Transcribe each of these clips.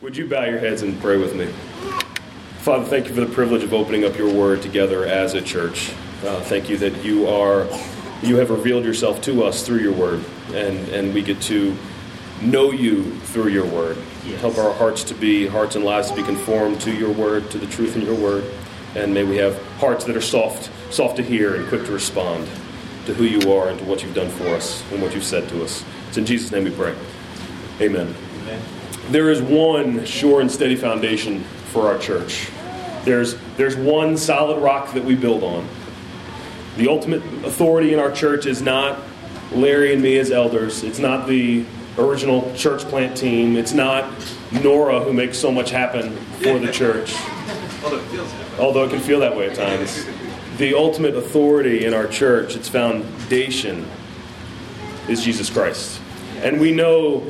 Would you bow your heads and pray with me? Father, thank you for the privilege of opening up your word together as a church. Uh, thank you that you are you have revealed yourself to us through your word, and, and we get to know you through your word. Yes. Help our hearts to be, hearts and lives to be conformed to your word, to the truth in your word. And may we have hearts that are soft, soft to hear and quick to respond to who you are and to what you've done for us and what you've said to us. It's in Jesus' name we pray. Amen. Amen. There is one sure and steady foundation for our church. There's, there's one solid rock that we build on. The ultimate authority in our church is not Larry and me as elders. It's not the original church plant team. It's not Nora who makes so much happen for the church. Although it can feel that way at times. The ultimate authority in our church, its foundation, is Jesus Christ. And we know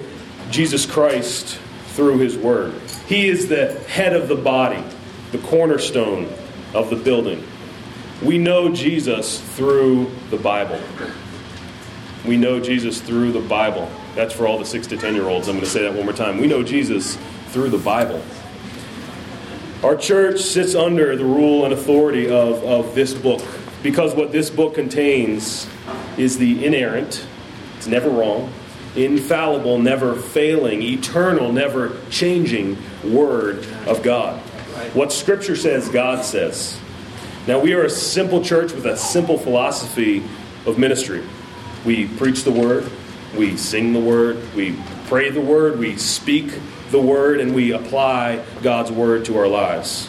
Jesus Christ through his word. He is the head of the body, the cornerstone of the building. We know Jesus through the Bible. We know Jesus through the Bible. That's for all the six to ten year olds. I'm going to say that one more time. We know Jesus through the Bible. Our church sits under the rule and authority of, of this book because what this book contains is the inerrant, it's never wrong, infallible, never failing, eternal, never changing Word of God. What Scripture says, God says. Now, we are a simple church with a simple philosophy of ministry. We preach the Word, we sing the Word, we pray the Word, we speak the Word, and we apply God's Word to our lives.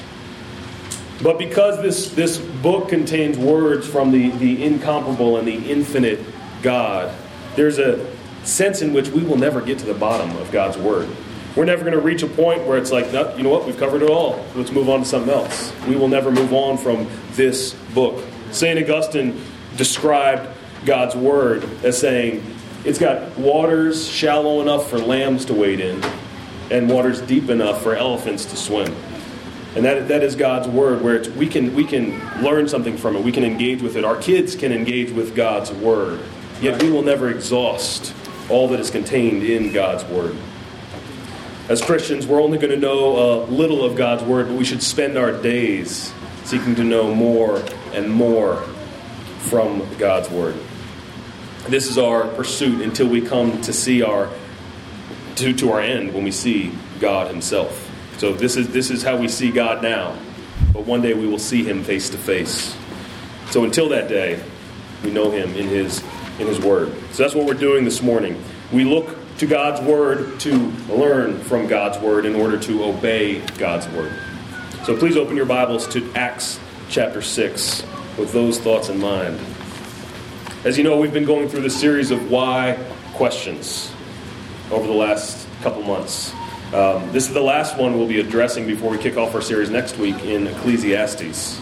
But because this, this book contains words from the, the incomparable and the infinite God, there's a sense in which we will never get to the bottom of God's Word. We're never going to reach a point where it's like, you know what, we've covered it all. Let's move on to something else. We will never move on from this book. St. Augustine described God's Word as saying, it's got waters shallow enough for lambs to wade in, and waters deep enough for elephants to swim. And that, that is God's word, where we, can, we can learn something from it. We can engage with it. Our kids can engage with God's word. Yet we will never exhaust all that is contained in God's word. As Christians, we're only going to know a little of God's word, but we should spend our days seeking to know more and more from God's word. This is our pursuit until we come to see our to, to our end when we see God Himself. So this is this is how we see God now. But one day we will see Him face to face. So until that day, we know Him in His in His Word. So that's what we're doing this morning. We look to God's Word to learn from God's Word in order to obey God's Word. So please open your Bibles to Acts chapter 6 with those thoughts in mind. As you know, we've been going through this series of why questions over the last couple months. Um, this is the last one we'll be addressing before we kick off our series next week in Ecclesiastes.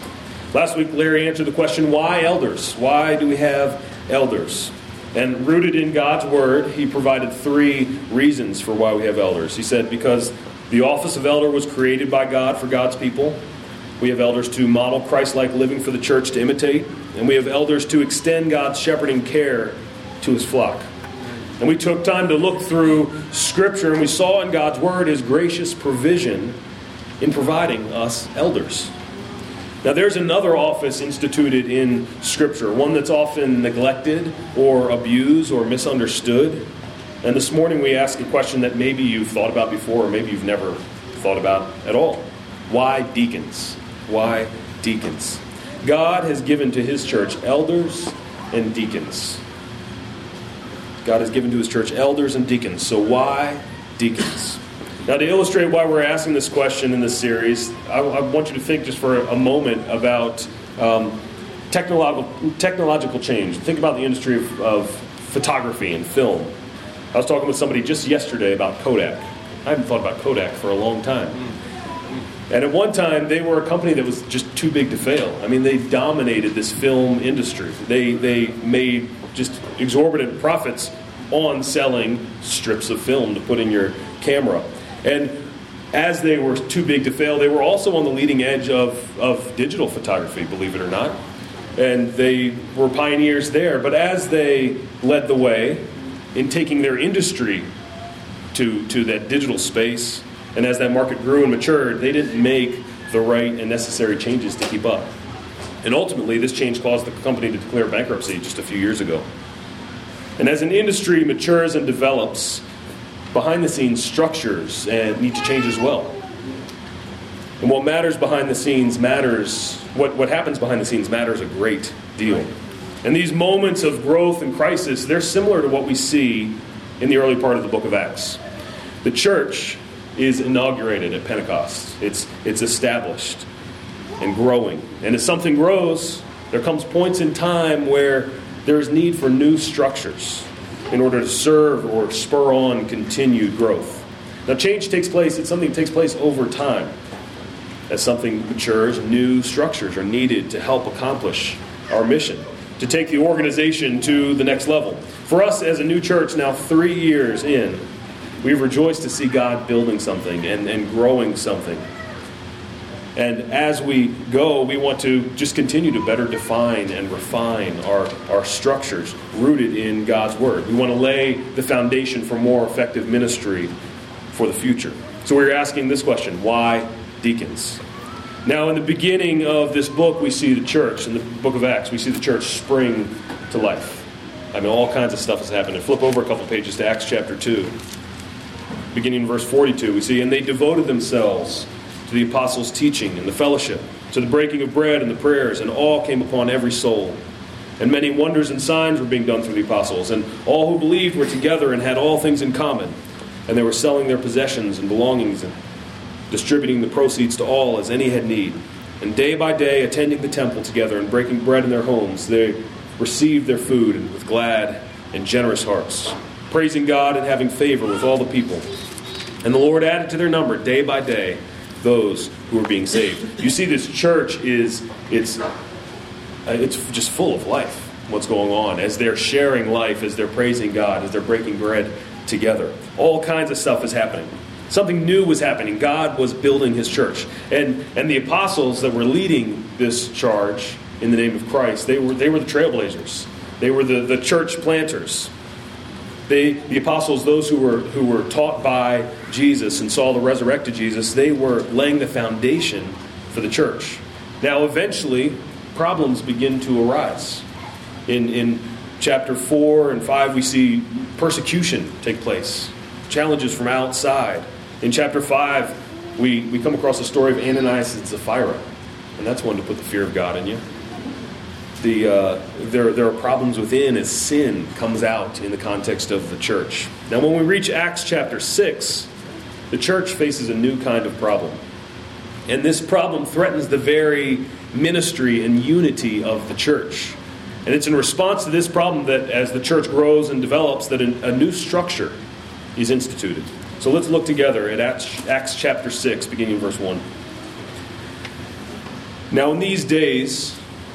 Last week, Larry answered the question why elders? Why do we have elders? And rooted in God's word, he provided three reasons for why we have elders. He said, because the office of elder was created by God for God's people. We have elders to model Christ like living for the church to imitate. And we have elders to extend God's shepherding care to his flock. And we took time to look through Scripture, and we saw in God's Word his gracious provision in providing us elders. Now, there's another office instituted in Scripture, one that's often neglected or abused or misunderstood. And this morning we ask a question that maybe you've thought about before, or maybe you've never thought about at all. Why deacons? Why deacons? God has given to his church elders and deacons. God has given to his church elders and deacons. So why deacons? Now, to illustrate why we're asking this question in this series, I, I want you to think just for a moment about um, technological, technological change. Think about the industry of, of photography and film. I was talking with somebody just yesterday about Kodak. I haven't thought about Kodak for a long time. And at one time, they were a company that was just too big to fail. I mean, they dominated this film industry. They, they made just exorbitant profits on selling strips of film to put in your camera. And as they were too big to fail, they were also on the leading edge of, of digital photography, believe it or not. And they were pioneers there. But as they led the way in taking their industry to, to that digital space, And as that market grew and matured, they didn't make the right and necessary changes to keep up. And ultimately, this change caused the company to declare bankruptcy just a few years ago. And as an industry matures and develops, behind the scenes structures and need to change as well. And what matters behind the scenes matters, what, what happens behind the scenes matters a great deal. And these moments of growth and crisis, they're similar to what we see in the early part of the book of Acts. The church is inaugurated at Pentecost, it's, it's established and growing. And as something grows, there comes points in time where there is need for new structures in order to serve or spur on continued growth. Now, change takes place, it's something that takes place over time. As something matures, new structures are needed to help accomplish our mission, to take the organization to the next level. For us as a new church, now three years in, we've rejoiced to see God building something and, and growing something. And as we go, we want to just continue to better define and refine our, our structures rooted in God's Word. We want to lay the foundation for more effective ministry for the future. So we're asking this question why deacons? Now, in the beginning of this book, we see the church, in the book of Acts, we see the church spring to life. I mean, all kinds of stuff has is happening. Flip over a couple pages to Acts chapter 2. Beginning in verse 42, we see, And they devoted themselves to the apostles' teaching and the fellowship, to the breaking of bread and the prayers, and all came upon every soul. And many wonders and signs were being done through the apostles, and all who believed were together and had all things in common. And they were selling their possessions and belongings and distributing the proceeds to all as any had need. And day by day, attending the temple together and breaking bread in their homes, they received their food with glad and generous hearts, praising God and having favor with all the people. And the Lord added to their number day by day those who are being saved. You see, this church is it's uh, it's just full of life. What's going on as they're sharing life, as they're praising God, as they're breaking bread together. All kinds of stuff is happening. Something new was happening. God was building His church, and and the apostles that were leading this charge in the name of Christ, they were they were the trailblazers. They were the, the church planters. They, the apostles, those who were, who were taught by Jesus and saw the resurrected Jesus, they were laying the foundation for the church. Now, eventually, problems begin to arise. In, in chapter 4 and 5, we see persecution take place, challenges from outside. In chapter 5, we, we come across the story of Ananias and Sapphira, and that's one to put the fear of God in you the, uh, there, there are problems within as sin comes out in the context of the church. Now, when we reach Acts chapter 6, the church faces a new kind of problem. And this problem threatens the very ministry and unity of the church. And it's in response to this problem that, as the church grows and develops, that a new structure is instituted. So let's look together at Acts, Acts chapter 6, beginning in verse 1. Now, in these days,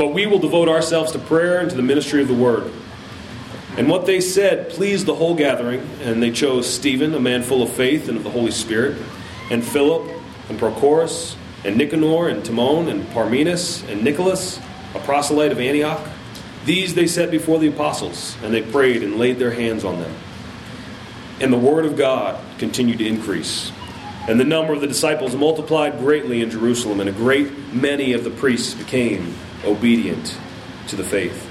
But we will devote ourselves to prayer and to the ministry of the word. And what they said pleased the whole gathering, and they chose Stephen, a man full of faith and of the Holy Spirit, and Philip, and Prochorus, and Nicanor, and Timon, and Parmenas, and Nicholas, a proselyte of Antioch. These they set before the apostles, and they prayed and laid their hands on them. And the word of God continued to increase. And the number of the disciples multiplied greatly in Jerusalem, and a great many of the priests became obedient to the faith.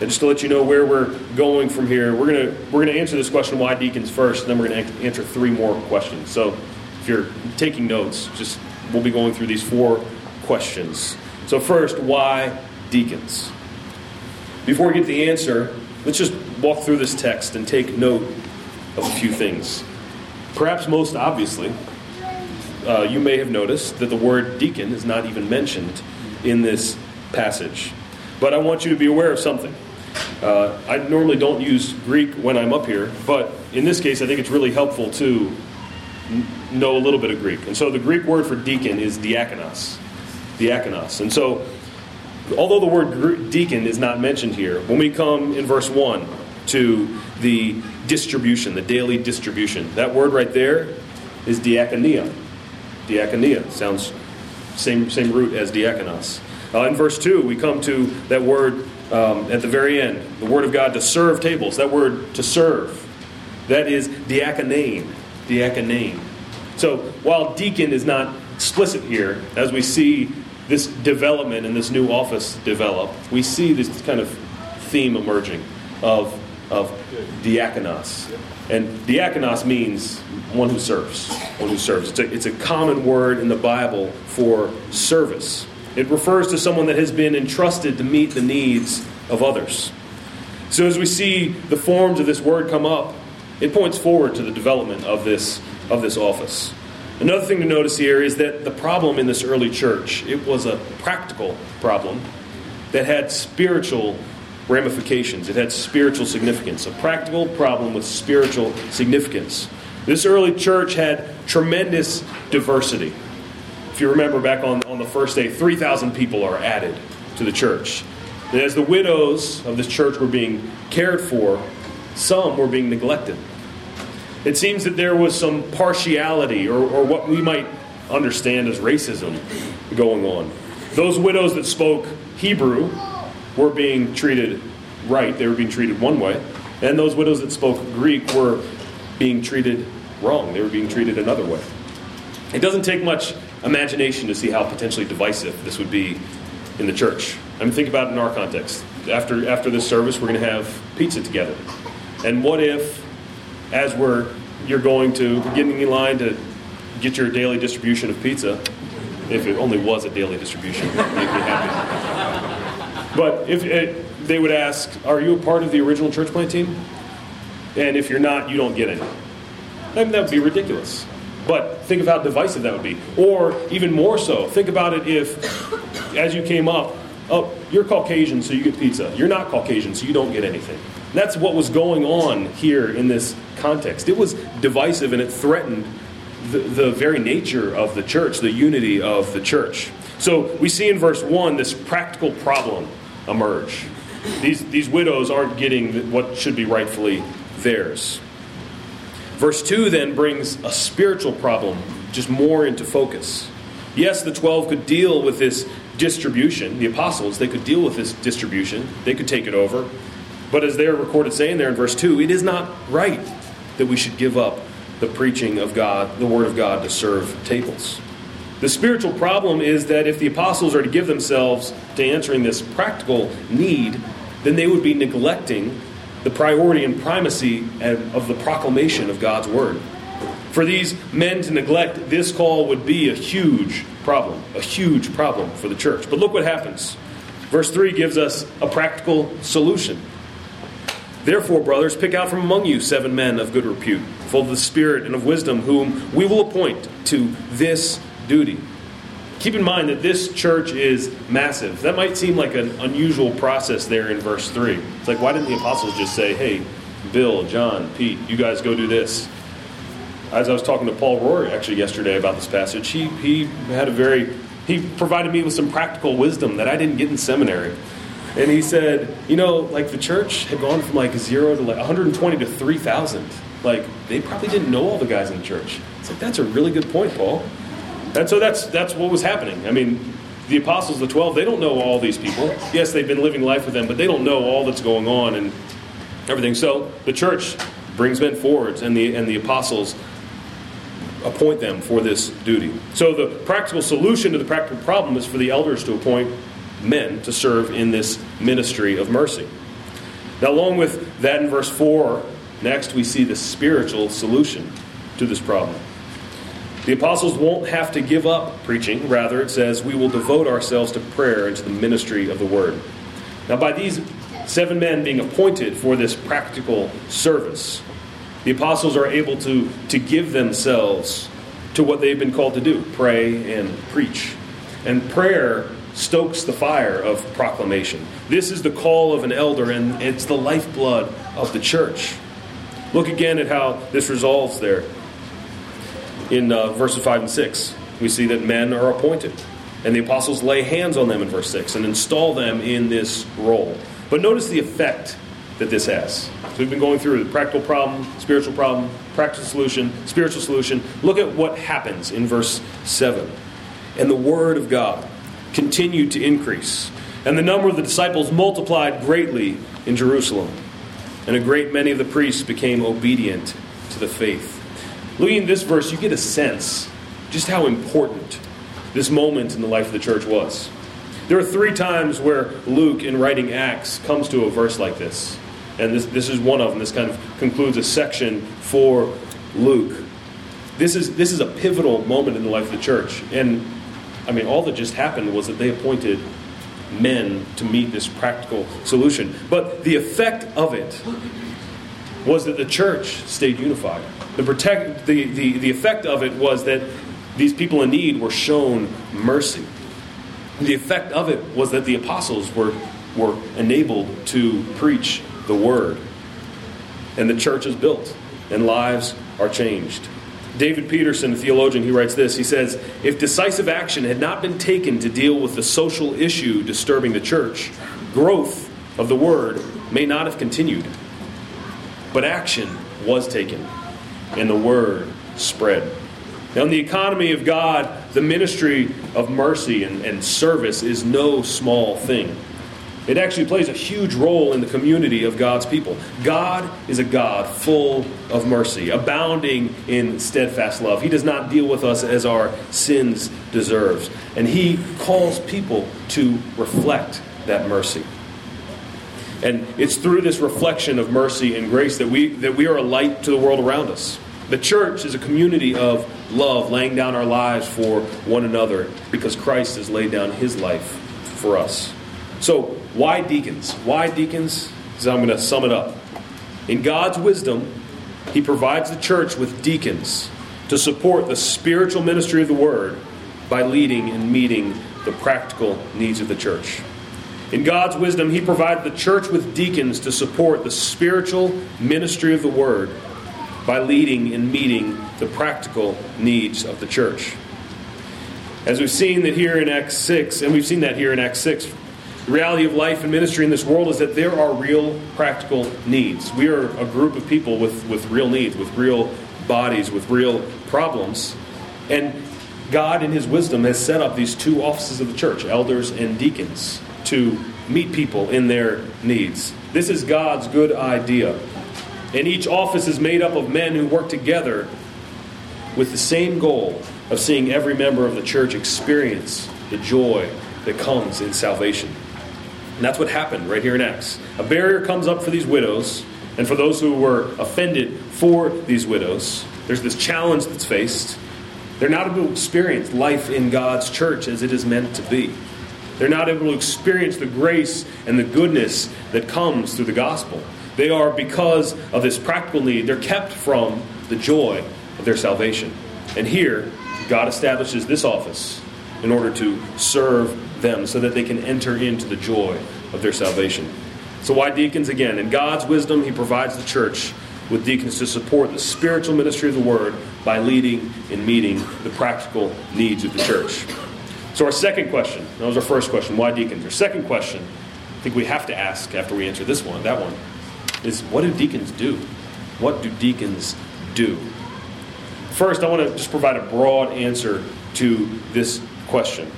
And just to let you know where we're going from here, we're gonna we're gonna answer this question why deacons first, and then we're gonna answer three more questions. So if you're taking notes, just we'll be going through these four questions. So first, why deacons? Before we get the answer, let's just walk through this text and take note of a few things. Perhaps most obviously, uh, you may have noticed that the word deacon is not even mentioned in this passage. But I want you to be aware of something. Uh, I normally don't use Greek when I'm up here, but in this case, I think it's really helpful to know a little bit of Greek. And so the Greek word for deacon is diakonos. Diakonos. And so, although the word deacon is not mentioned here, when we come in verse 1 to the distribution, the daily distribution, that word right there is diakonia. Diakonia sounds same, same root as diakonos. Uh, in verse 2, we come to that word um, at the very end, the word of God to serve tables. That word to serve, that is diakonein. Diakonein. So while deacon is not explicit here, as we see this development and this new office develop, we see this kind of theme emerging of, of diakonos. And diakonos means one who serves. One who serves. It's a, it's a common word in the Bible for service. It refers to someone that has been entrusted to meet the needs of others. So as we see the forms of this word come up, it points forward to the development of this, of this office. Another thing to notice here is that the problem in this early church, it was a practical problem that had spiritual ramifications. It had spiritual significance. A practical problem with spiritual significance. This early church had tremendous diversity. If you remember back on, on the first day, 3,000 people are added to the church. And as the widows of this church were being cared for, some were being neglected. It seems that there was some partiality, or, or what we might understand as racism, going on. Those widows that spoke Hebrew were being treated right, they were being treated one way, and those widows that spoke Greek were being treated wrong, they were being treated another way. It doesn't take much imagination to see how potentially divisive this would be in the church. I mean, think about it in our context. After, after this service, we're going to have pizza together. And what if, as we're you're going to getting in line to get your daily distribution of pizza, if it only was a daily distribution. But if it, they would ask, "Are you a part of the original church plant team?" And if you're not, you don't get any. Mean, that would be ridiculous. But think of how divisive that would be. Or even more so, think about it if, as you came up, oh, you're Caucasian, so you get pizza. You're not Caucasian, so you don't get anything. That's what was going on here in this context. It was divisive and it threatened the, the very nature of the church, the unity of the church. So we see in verse 1 this practical problem emerge. These, these widows aren't getting what should be rightfully theirs. Verse 2 then brings a spiritual problem just more into focus. Yes, the 12 could deal with this distribution. The apostles, they could deal with this distribution, they could take it over. But as they're recorded saying there in verse 2, it is not right that we should give up the preaching of God, the Word of God, to serve tables. The spiritual problem is that if the apostles are to give themselves to answering this practical need, then they would be neglecting the priority and primacy of the proclamation of God's word. For these men to neglect this call would be a huge problem, a huge problem for the church. But look what happens. Verse 3 gives us a practical solution. Therefore, brothers, pick out from among you seven men of good repute, full of the Spirit and of wisdom, whom we will appoint to this duty. Keep in mind that this church is massive. That might seem like an unusual process there in verse 3. It's like, why didn't the apostles just say, hey, Bill, John, Pete, you guys go do this? As I was talking to Paul Rory actually yesterday about this passage, he, he had a very, he provided me with some practical wisdom that I didn't get in seminary. And he said, you know, like the church had gone from like zero to like 120 to 3,000. Like they probably didn't know all the guys in the church. It's like, that's a really good point, Paul. And so that's that's what was happening. I mean, the apostles, the twelve, they don't know all these people. Yes, they've been living life with them, but they don't know all that's going on and everything. So the church brings men forward, and the and the apostles appoint them for this duty. So the practical solution to the practical problem is for the elders to appoint men to serve in this ministry of mercy. Now, along with that, in verse four, next we see the spiritual solution to this problem. The apostles won't have to give up preaching. Rather, it says, we will devote ourselves to prayer and to the ministry of the word. Now, by these seven men being appointed for this practical service, the apostles are able to, to give themselves to what they've been called to do pray and preach. And prayer stokes the fire of proclamation. This is the call of an elder, and it's the lifeblood of the church. Look again at how this resolves there. In uh, verses 5 and 6. We see that men are appointed. And the apostles lay hands on them in verse 6 and install them in this role. But notice the effect that this has. So we've been going through the practical problem, spiritual problem, practical solution, spiritual solution. Look at what happens in verse 7. And the word of God continued to increase, and the number of the disciples multiplied greatly in Jerusalem. And a great many of the priests became obedient to the faith. Looking at this verse, you get a sense just how important this moment in the life of the church was. There are three times where Luke, in writing Acts, comes to a verse like this. And this, this is one of them. This kind of concludes a section for Luke. This is, this is a pivotal moment in the life of the church. And, I mean, all that just happened was that they appointed men to meet this practical solution. But the effect of it was that the church stayed unified. The, protect, the, the, the effect of it was that these people in need were shown mercy. The effect of it was that the apostles were, were enabled to preach the word. And the church is built, and lives are changed. David Peterson, a theologian, he writes this. He says, If decisive action had not been taken to deal with the social issue disturbing the church, growth of the word may not have continued. But action was taken, and the word spread. Now, in the economy of God, the ministry of mercy and, and service is no small thing. It actually plays a huge role in the community of God's people. God is a God full of mercy, abounding in steadfast love. He does not deal with us as our sins deserves, and he calls people to reflect that mercy. And it's through this reflection of mercy and grace that we that we are a light to the world around us. The church is a community of love, laying down our lives for one another because Christ has laid down his life for us. So, why deacons? Why deacons? I'm going to sum it up. In God's wisdom, he provides the church with deacons to support the spiritual ministry of the word by leading and meeting the practical needs of the church. In God's wisdom, he provided the church with deacons to support the spiritual ministry of the word by leading and meeting the practical needs of the church. As we've seen that here in Acts 6, and we've seen that here in Acts 6, the reality of life and ministry in this world is that there are real practical needs. We are a group of people with, with real needs, with real bodies, with real problems. And God, in His wisdom, has set up these two offices of the church, elders and deacons, to meet people in their needs. This is God's good idea. And each office is made up of men who work together with the same goal of seeing every member of the church experience the joy that comes in salvation. And that's what happened right here in Acts. A barrier comes up for these widows, and for those who were offended for these widows, there's this challenge that's faced. They're not able to experience life in God's church as it is meant to be. They're not able to experience the grace and the goodness that comes through the gospel. They are, because of this practical need, they're kept from the joy of their salvation. And here, God establishes this office in order to serve them so that they can enter into the joy of their salvation. So, why deacons? Again, in God's wisdom, He provides the church with deacons to support the spiritual ministry of the word by leading and meeting the practical needs of the church. So, our second question that was our first question why deacons? Our second question, I think we have to ask after we answer this one, that one, is what do deacons do? What do deacons do? First, I want to just provide a broad answer to this question.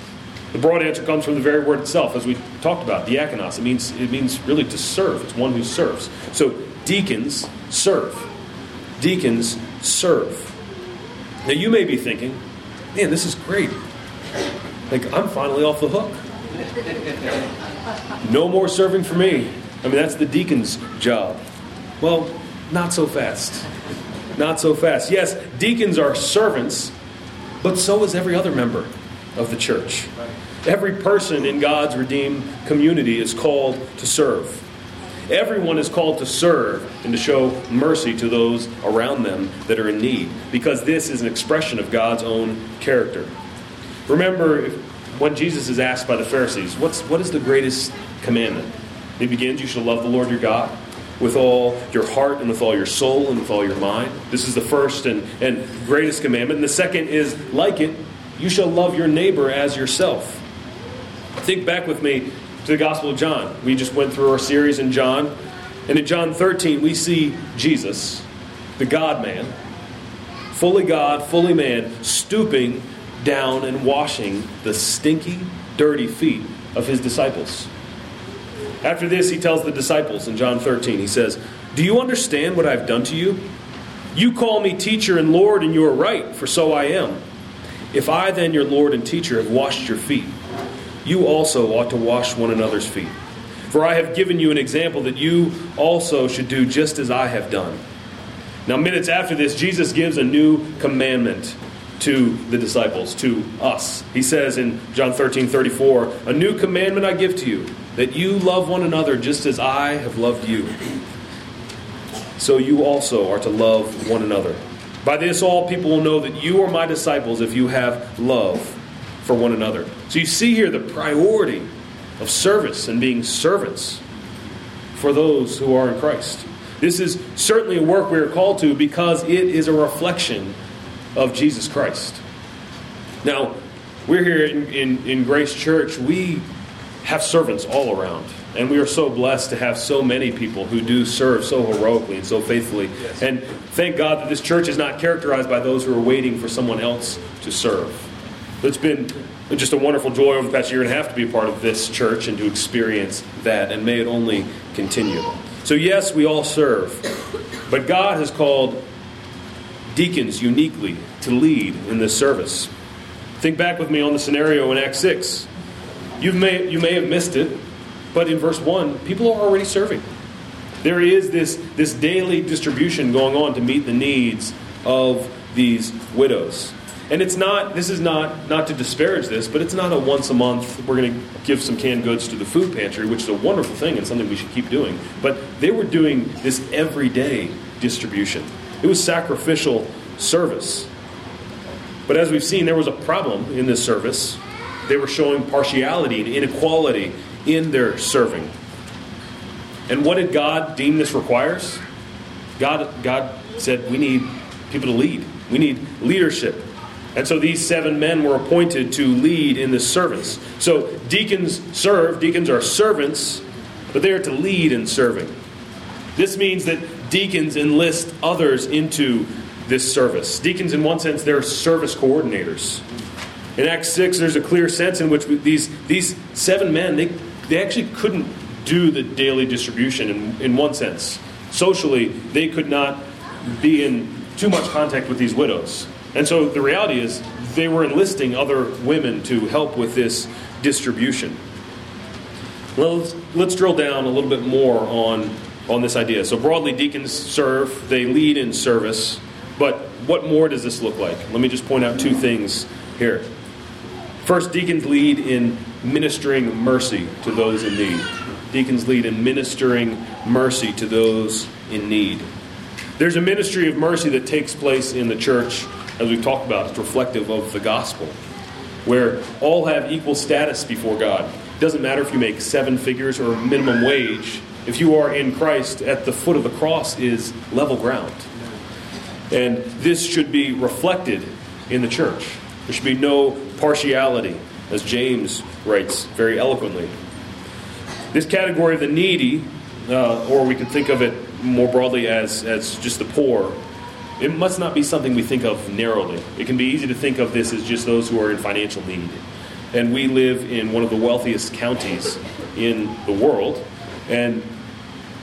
The broad answer comes from the very word itself, as we talked about, diakonos. It means, it means really to serve. It's one who serves. So deacons serve. Deacons serve. Now you may be thinking, man, this is great. Like, I'm finally off the hook. No more serving for me. I mean, that's the deacon's job. Well, not so fast. Not so fast. Yes, deacons are servants, but so is every other member of the church. Every person in God's redeemed community is called to serve. Everyone is called to serve and to show mercy to those around them that are in need, because this is an expression of God's own character. Remember when Jesus is asked by the Pharisees, What's, what is the greatest commandment? It begins, You shall love the Lord your God with all your heart and with all your soul and with all your mind. This is the first and, and greatest commandment. And the second is like it, you shall love your neighbor as yourself. Think back with me to the Gospel of John. We just went through our series in John. And in John 13, we see Jesus, the God man, fully God, fully man, stooping down and washing the stinky, dirty feet of his disciples. After this, he tells the disciples in John 13, he says, Do you understand what I've done to you? You call me teacher and Lord, and you are right, for so I am. If I, then, your Lord and teacher, have washed your feet, you also ought to wash one another's feet. For I have given you an example that you also should do just as I have done. Now, minutes after this, Jesus gives a new commandment to the disciples, to us. He says in John 13 34, A new commandment I give to you, that you love one another just as I have loved you. So you also are to love one another. By this, all people will know that you are my disciples if you have love for one another. So you see here the priority of service and being servants for those who are in Christ. This is certainly a work we are called to because it is a reflection of Jesus Christ. Now, we're here in, in, in Grace Church. We have servants all around. And we are so blessed to have so many people who do serve so heroically and so faithfully. Yes. And thank God that this church is not characterized by those who are waiting for someone else to serve. It's been just a wonderful joy over the past year and a half to be a part of this church and to experience that, and may it only continue. So, yes, we all serve, but God has called deacons uniquely to lead in this service. Think back with me on the scenario in Acts 6. You may, you may have missed it, but in verse 1, people are already serving. There is this, this daily distribution going on to meet the needs of these widows. And it's not, this is not, not to disparage this, but it's not a once a month, we're going to give some canned goods to the food pantry, which is a wonderful thing and something we should keep doing. But they were doing this everyday distribution. It was sacrificial service. But as we've seen, there was a problem in this service. They were showing partiality and inequality in their serving. And what did God deem this requires? God, God said, We need people to lead, we need leadership. And so these seven men were appointed to lead in this service. So deacons serve, deacons are servants, but they are to lead in serving. This means that deacons enlist others into this service. Deacons, in one sense, they're service coordinators. In Acts 6, there's a clear sense in which these, these seven men, they, they actually couldn't do the daily distribution in, in one sense. Socially, they could not be in too much contact with these widows. And so the reality is, they were enlisting other women to help with this distribution. Let's, let's drill down a little bit more on, on this idea. So, broadly, deacons serve, they lead in service. But what more does this look like? Let me just point out two things here. First, deacons lead in ministering mercy to those in need. Deacons lead in ministering mercy to those in need. There's a ministry of mercy that takes place in the church as we've talked about, it's reflective of the gospel, where all have equal status before God. It doesn't matter if you make seven figures or minimum wage. If you are in Christ, at the foot of the cross is level ground. And this should be reflected in the church. There should be no partiality, as James writes very eloquently. This category of the needy, uh, or we could think of it more broadly as, as just the poor, it must not be something we think of narrowly. It can be easy to think of this as just those who are in financial need. And we live in one of the wealthiest counties in the world. And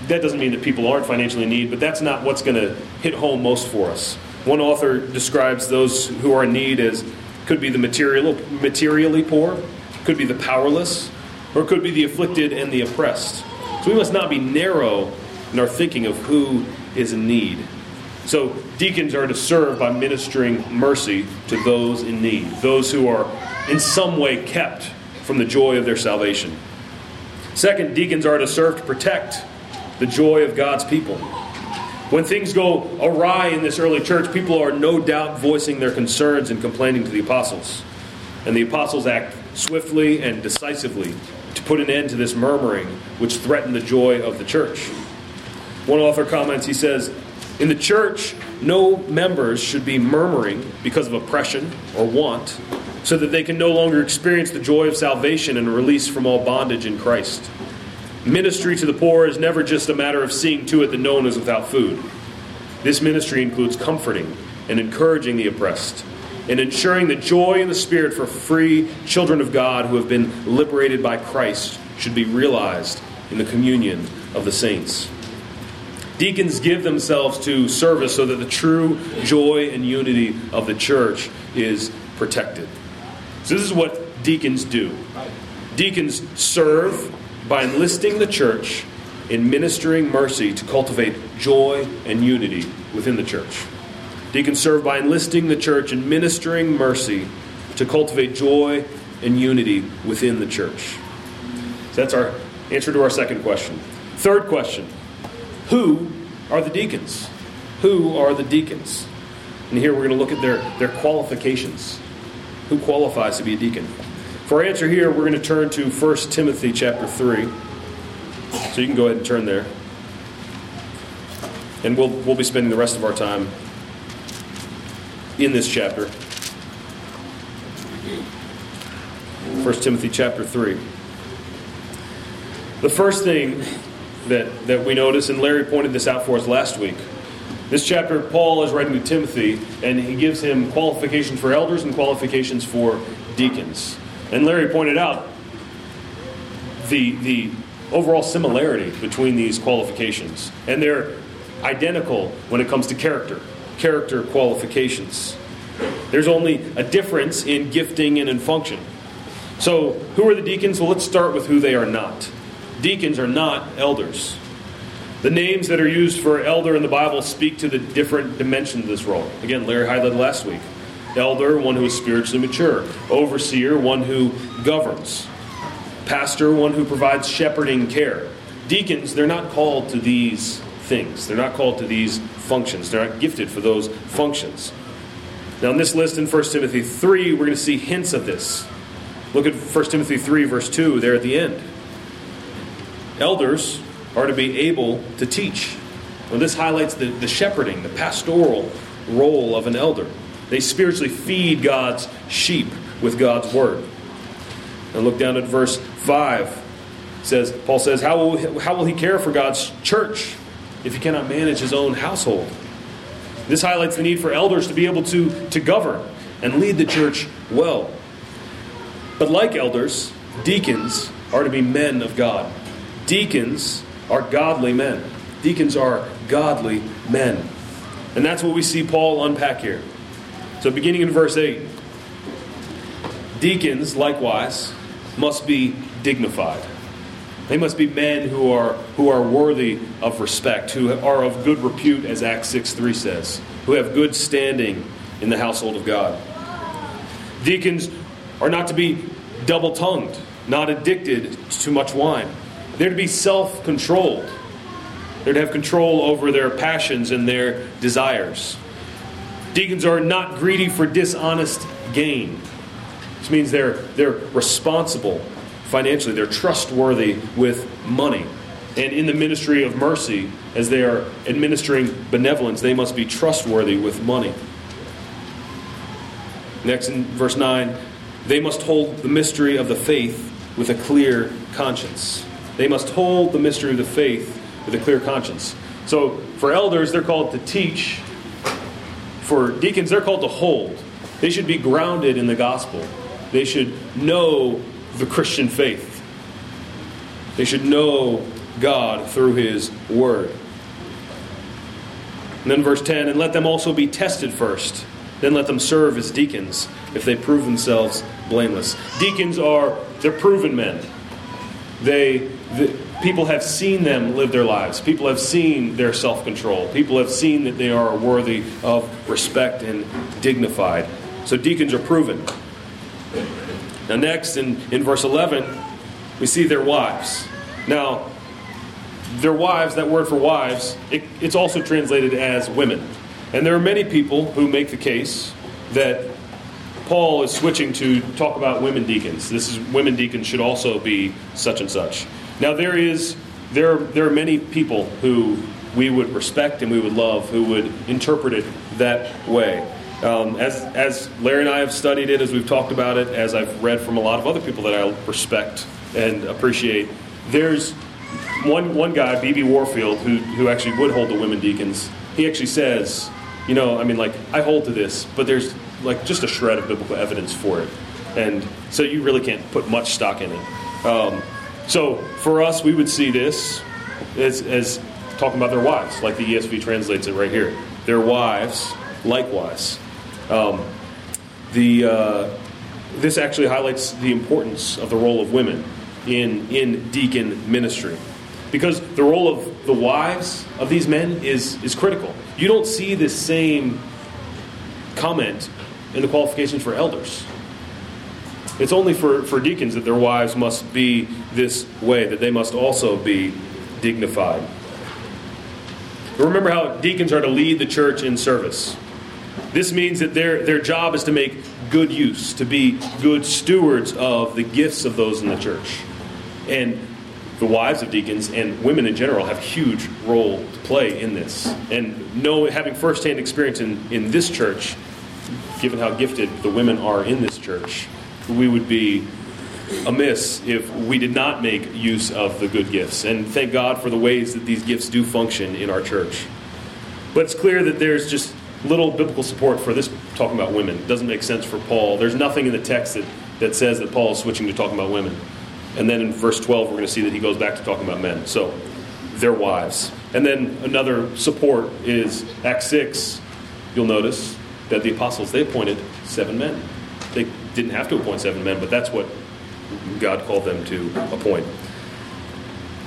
that doesn't mean that people aren't financially in need, but that's not what's going to hit home most for us. One author describes those who are in need as could be the material, materially poor, could be the powerless, or could be the afflicted and the oppressed. So we must not be narrow in our thinking of who is in need. So deacons are to serve by ministering mercy to those in need, those who are in some way kept from the joy of their salvation. Second, deacons are to serve to protect the joy of God's people. When things go awry in this early church, people are no doubt voicing their concerns and complaining to the apostles. And the apostles act swiftly and decisively to put an end to this murmuring which threatened the joy of the church. One author comments, he says, In the church, no members should be murmuring because of oppression or want, so that they can no longer experience the joy of salvation and release from all bondage in Christ. Ministry to the poor is never just a matter of seeing to it that no one is without food. This ministry includes comforting and encouraging the oppressed, and ensuring the joy in the Spirit for free children of God who have been liberated by Christ should be realized in the communion of the saints. Deacons give themselves to service so that the true joy and unity of the church is protected. So, this is what deacons do. Deacons serve by enlisting the church in ministering mercy to cultivate joy and unity within the church. Deacons serve by enlisting the church in ministering mercy to cultivate joy and unity within the church. So that's our answer to our second question. Third question Who are the deacons? Who are the deacons? And here we're going to look at their, their qualifications. Who qualifies to be a deacon? For our answer here, we're going to turn to 1 Timothy chapter 3. So you can go ahead and turn there. And we'll, we'll be spending the rest of our time in this chapter. 1 Timothy chapter 3. The first thing that, that we notice, and Larry pointed this out for us last week, this chapter, Paul is writing to Timothy, and he gives him qualifications for elders and qualifications for deacons. And Larry pointed out the, the overall similarity between these qualifications. And they're identical when it comes to character, character qualifications. There's only a difference in gifting and in function. So, who are the deacons? Well, let's start with who they are not. Deacons are not elders. The names that are used for elder in the Bible speak to the different dimensions of this role. Again, Larry highlighted last week. Elder, one who is spiritually mature. Overseer, one who governs. Pastor, one who provides shepherding care. Deacons, they're not called to these things. They're not called to these functions. They're not gifted for those functions. Now, in this list in 1 Timothy 3, we're going to see hints of this. Look at 1 Timothy 3, verse 2, there at the end. Elders are to be able to teach. Well, this highlights the, the shepherding, the pastoral role of an elder. They spiritually feed God's sheep with God's word. And look down at verse 5. It says, Paul says, how will, how will he care for God's church if he cannot manage his own household? This highlights the need for elders to be able to, to govern and lead the church well. But like elders, deacons are to be men of God. Deacons are godly men. Deacons are godly men. And that's what we see Paul unpack here. So, beginning in verse 8, deacons, likewise, must be dignified. They must be men who are, who are worthy of respect, who are of good repute, as Acts 6 3 says, who have good standing in the household of God. Deacons are not to be double tongued, not addicted to much wine. They're to be self controlled. They're to have control over their passions and their desires. Deacons are not greedy for dishonest gain. This means they're, they're responsible financially, they're trustworthy with money. And in the ministry of mercy, as they are administering benevolence, they must be trustworthy with money. Next, in verse 9, they must hold the mystery of the faith with a clear conscience. They must hold the mystery of the faith with a clear conscience. So, for elders, they're called to teach. For deacons, they're called to hold. They should be grounded in the gospel. They should know the Christian faith. They should know God through His Word. And then verse 10 and let them also be tested first. Then let them serve as deacons if they prove themselves blameless. Deacons are, they're proven men. They the, people have seen them live their lives. People have seen their self control. People have seen that they are worthy of respect and dignified. So deacons are proven. Now, next in, in verse 11, we see their wives. Now, their wives, that word for wives, it, it's also translated as women. And there are many people who make the case that Paul is switching to talk about women deacons. This is women deacons should also be such and such. Now there is there there are many people who we would respect and we would love, who would interpret it that way. Um, as, as Larry and I have studied it, as we've talked about it, as I've read from a lot of other people that I respect and appreciate, there's one, one guy, B.B. Warfield, who, who actually would hold the women deacons. He actually says, you know, I mean, like, I hold to this, but there's like just a shred of biblical evidence for it. And so you really can't put much stock in it. Um, so for us, we would see this as, as talking about their wives, like the ESV translates it right here. Their wives, likewise. Um, the, uh, this actually highlights the importance of the role of women in, in deacon ministry. Because the role of the wives of these men is, is critical. You don't see the same comment in the qualifications for elders. It's only for, for deacons that their wives must be this way, that they must also be dignified. Remember how deacons are to lead the church in service. This means that their, their job is to make good use, to be good stewards of the gifts of those in the church. And the wives of deacons and women in general have a huge role to play in this. And know, having firsthand experience in, in this church, given how gifted the women are in this church, we would be amiss if we did not make use of the good gifts. And thank God for the ways that these gifts do function in our church. But it's clear that there's just little biblical support for this talking about women. It doesn't make sense for Paul. There's nothing in the text that, that says that Paul is switching to talking about women. And then in verse 12, we're going to see that he goes back to talking about men. So, their wives. And then another support is Acts 6. You'll notice that the apostles, they appointed seven men. They didn't have to appoint seven men, but that's what God called them to appoint.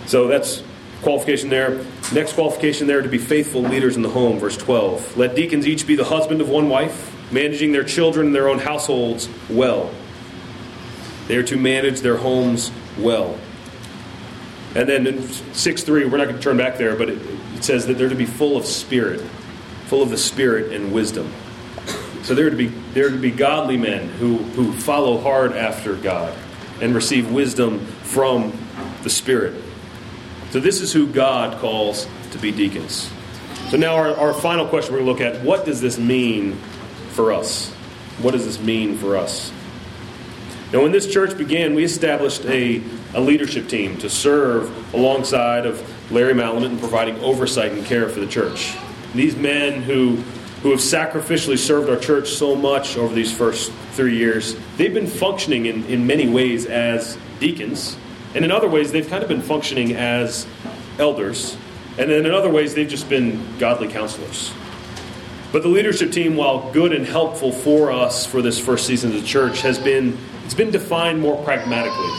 So that's qualification there. Next qualification there to be faithful leaders in the home, verse 12. Let deacons each be the husband of one wife, managing their children and their own households well. They are to manage their homes well. And then in 6 3, we're not going to turn back there, but it, it says that they're to be full of spirit, full of the spirit and wisdom. So they're to be, they're to be godly men who, who follow hard after God and receive wisdom from the Spirit. So this is who God calls to be deacons. So now our, our final question we're going to look at, what does this mean for us? What does this mean for us? Now when this church began, we established a, a leadership team to serve alongside of Larry Malamut in providing oversight and care for the church. These men who who have sacrificially served our church so much over these first three years, they've been functioning in, in many ways as deacons. And in other ways, they've kind of been functioning as elders. And then in other ways, they've just been godly counselors. But the leadership team, while good and helpful for us for this first season of the church, has been it's been defined more pragmatically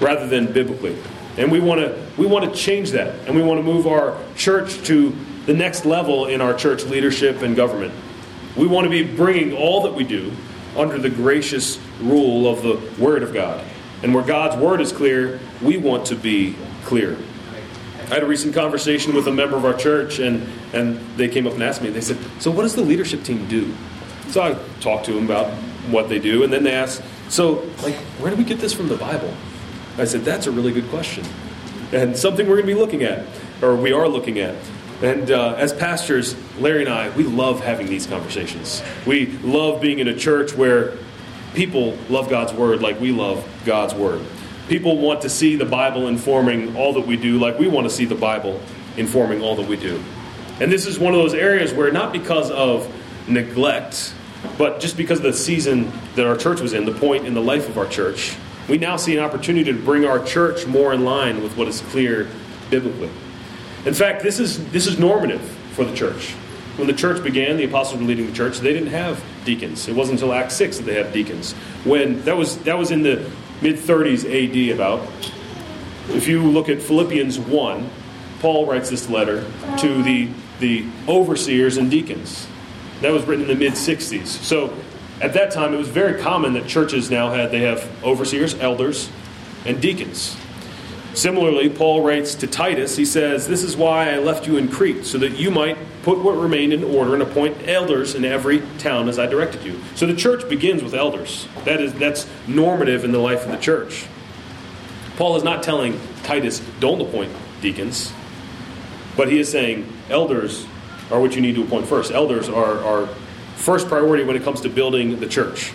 rather than biblically. And we want to we want to change that, and we want to move our church to the next level in our church leadership and government. We want to be bringing all that we do under the gracious rule of the Word of God. And where God's Word is clear, we want to be clear. I had a recent conversation with a member of our church, and, and they came up and asked me, they said, So, what does the leadership team do? So, I talked to them about what they do, and then they asked, So, like, where do we get this from the Bible? I said, That's a really good question, and something we're going to be looking at, or we are looking at. And uh, as pastors, Larry and I, we love having these conversations. We love being in a church where people love God's Word like we love God's Word. People want to see the Bible informing all that we do like we want to see the Bible informing all that we do. And this is one of those areas where, not because of neglect, but just because of the season that our church was in, the point in the life of our church, we now see an opportunity to bring our church more in line with what is clear biblically. In fact, this is, this is normative for the church. When the church began, the apostles were leading the church, they didn't have deacons. It wasn't until Acts 6 that they had deacons. When that was that was in the mid 30s AD about. If you look at Philippians 1, Paul writes this letter to the the overseers and deacons. That was written in the mid 60s. So at that time it was very common that churches now had they have overseers, elders, and deacons. Similarly, Paul writes to Titus, he says, This is why I left you in Crete, so that you might put what remained in order and appoint elders in every town as I directed you. So the church begins with elders. That is that's normative in the life of the church. Paul is not telling Titus, don't appoint deacons. But he is saying elders are what you need to appoint first. Elders are, are first priority when it comes to building the church.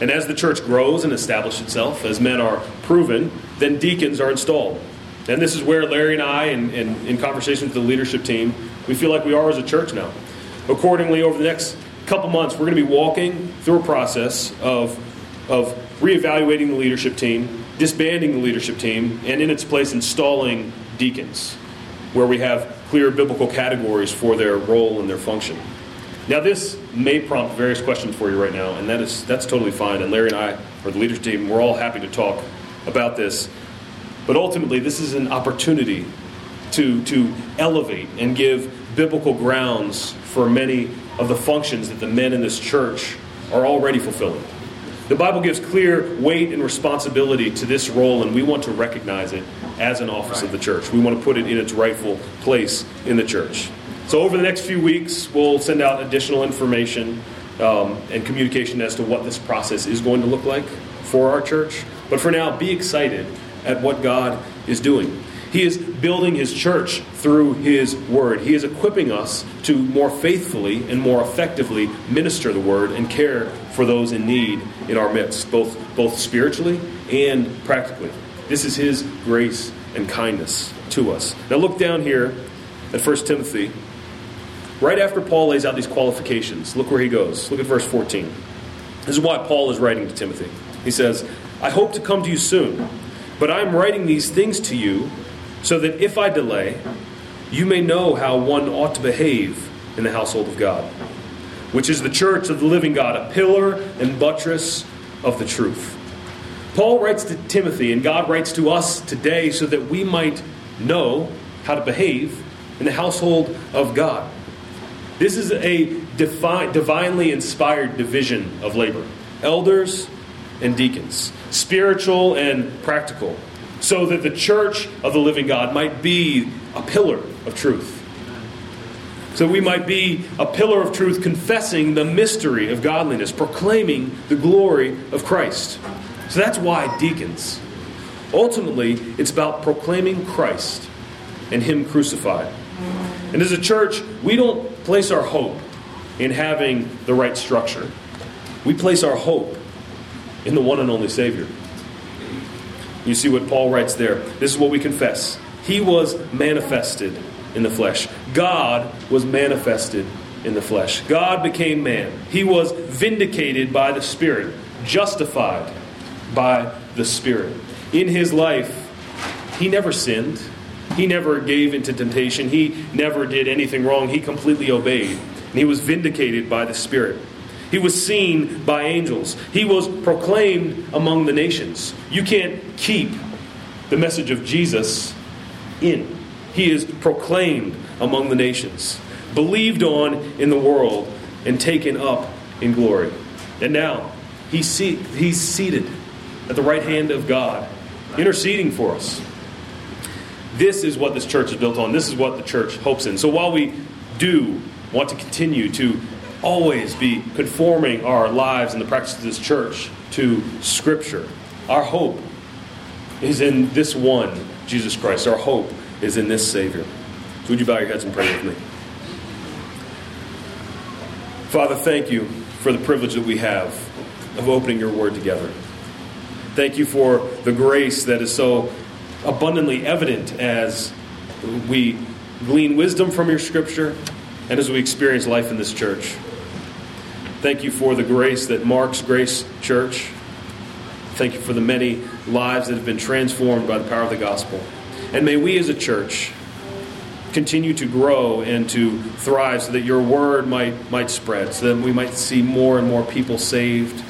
And as the church grows and establishes itself, as men are proven, then deacons are installed. And this is where Larry and I, in, in, in conversation with the leadership team, we feel like we are as a church now. Accordingly, over the next couple months, we're going to be walking through a process of, of reevaluating the leadership team, disbanding the leadership team, and in its place, installing deacons, where we have clear biblical categories for their role and their function. Now, this may prompt various questions for you right now, and that is that's totally fine. And Larry and I, or the leadership team, we're all happy to talk about this. But ultimately, this is an opportunity to, to elevate and give biblical grounds for many of the functions that the men in this church are already fulfilling. The Bible gives clear weight and responsibility to this role, and we want to recognize it as an office of the church. We want to put it in its rightful place in the church. So, over the next few weeks, we'll send out additional information um, and communication as to what this process is going to look like for our church. But for now, be excited at what God is doing. He is building his church through his word. He is equipping us to more faithfully and more effectively minister the word and care for those in need in our midst, both, both spiritually and practically. This is his grace and kindness to us. Now look down here at 1 Timothy. Right after Paul lays out these qualifications, look where he goes. Look at verse 14. This is why Paul is writing to Timothy. He says, I hope to come to you soon, but I am writing these things to you so that if I delay, you may know how one ought to behave in the household of God, which is the church of the living God, a pillar and buttress of the truth. Paul writes to Timothy, and God writes to us today so that we might know how to behave in the household of God. This is a defi- divinely inspired division of labor elders and deacons, spiritual and practical so that the church of the living God might be a pillar of truth. So we might be a pillar of truth, confessing the mystery of godliness, proclaiming the glory of Christ. So that's why deacons. Ultimately, it's about proclaiming Christ and Him crucified. And as a church, we don't place our hope in having the right structure. We place our hope in the one and only Savior. You see what Paul writes there. This is what we confess. He was manifested in the flesh. God was manifested in the flesh. God became man. He was vindicated by the Spirit, justified by the Spirit. In his life, he never sinned. He never gave into temptation. He never did anything wrong. He completely obeyed. And he was vindicated by the Spirit. He was seen by angels. He was proclaimed among the nations. You can't keep the message of Jesus in. He is proclaimed among the nations, believed on in the world, and taken up in glory. And now, he's, he's seated at the right hand of God, interceding for us. This is what this church is built on. This is what the church hopes in. So while we do want to continue to always be conforming our lives and the practice of this church to Scripture. Our hope is in this one, Jesus Christ. Our hope is in this Savior. So would you bow your heads and pray with me? Father, thank you for the privilege that we have of opening your word together. Thank you for the grace that is so abundantly evident as we glean wisdom from your scripture and as we experience life in this church. Thank you for the grace that marks Grace Church. Thank you for the many lives that have been transformed by the power of the gospel. And may we as a church continue to grow and to thrive so that your word might, might spread, so that we might see more and more people saved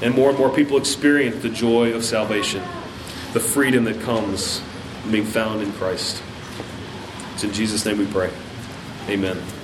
and more and more people experience the joy of salvation, the freedom that comes from being found in Christ. It's in Jesus' name we pray. Amen.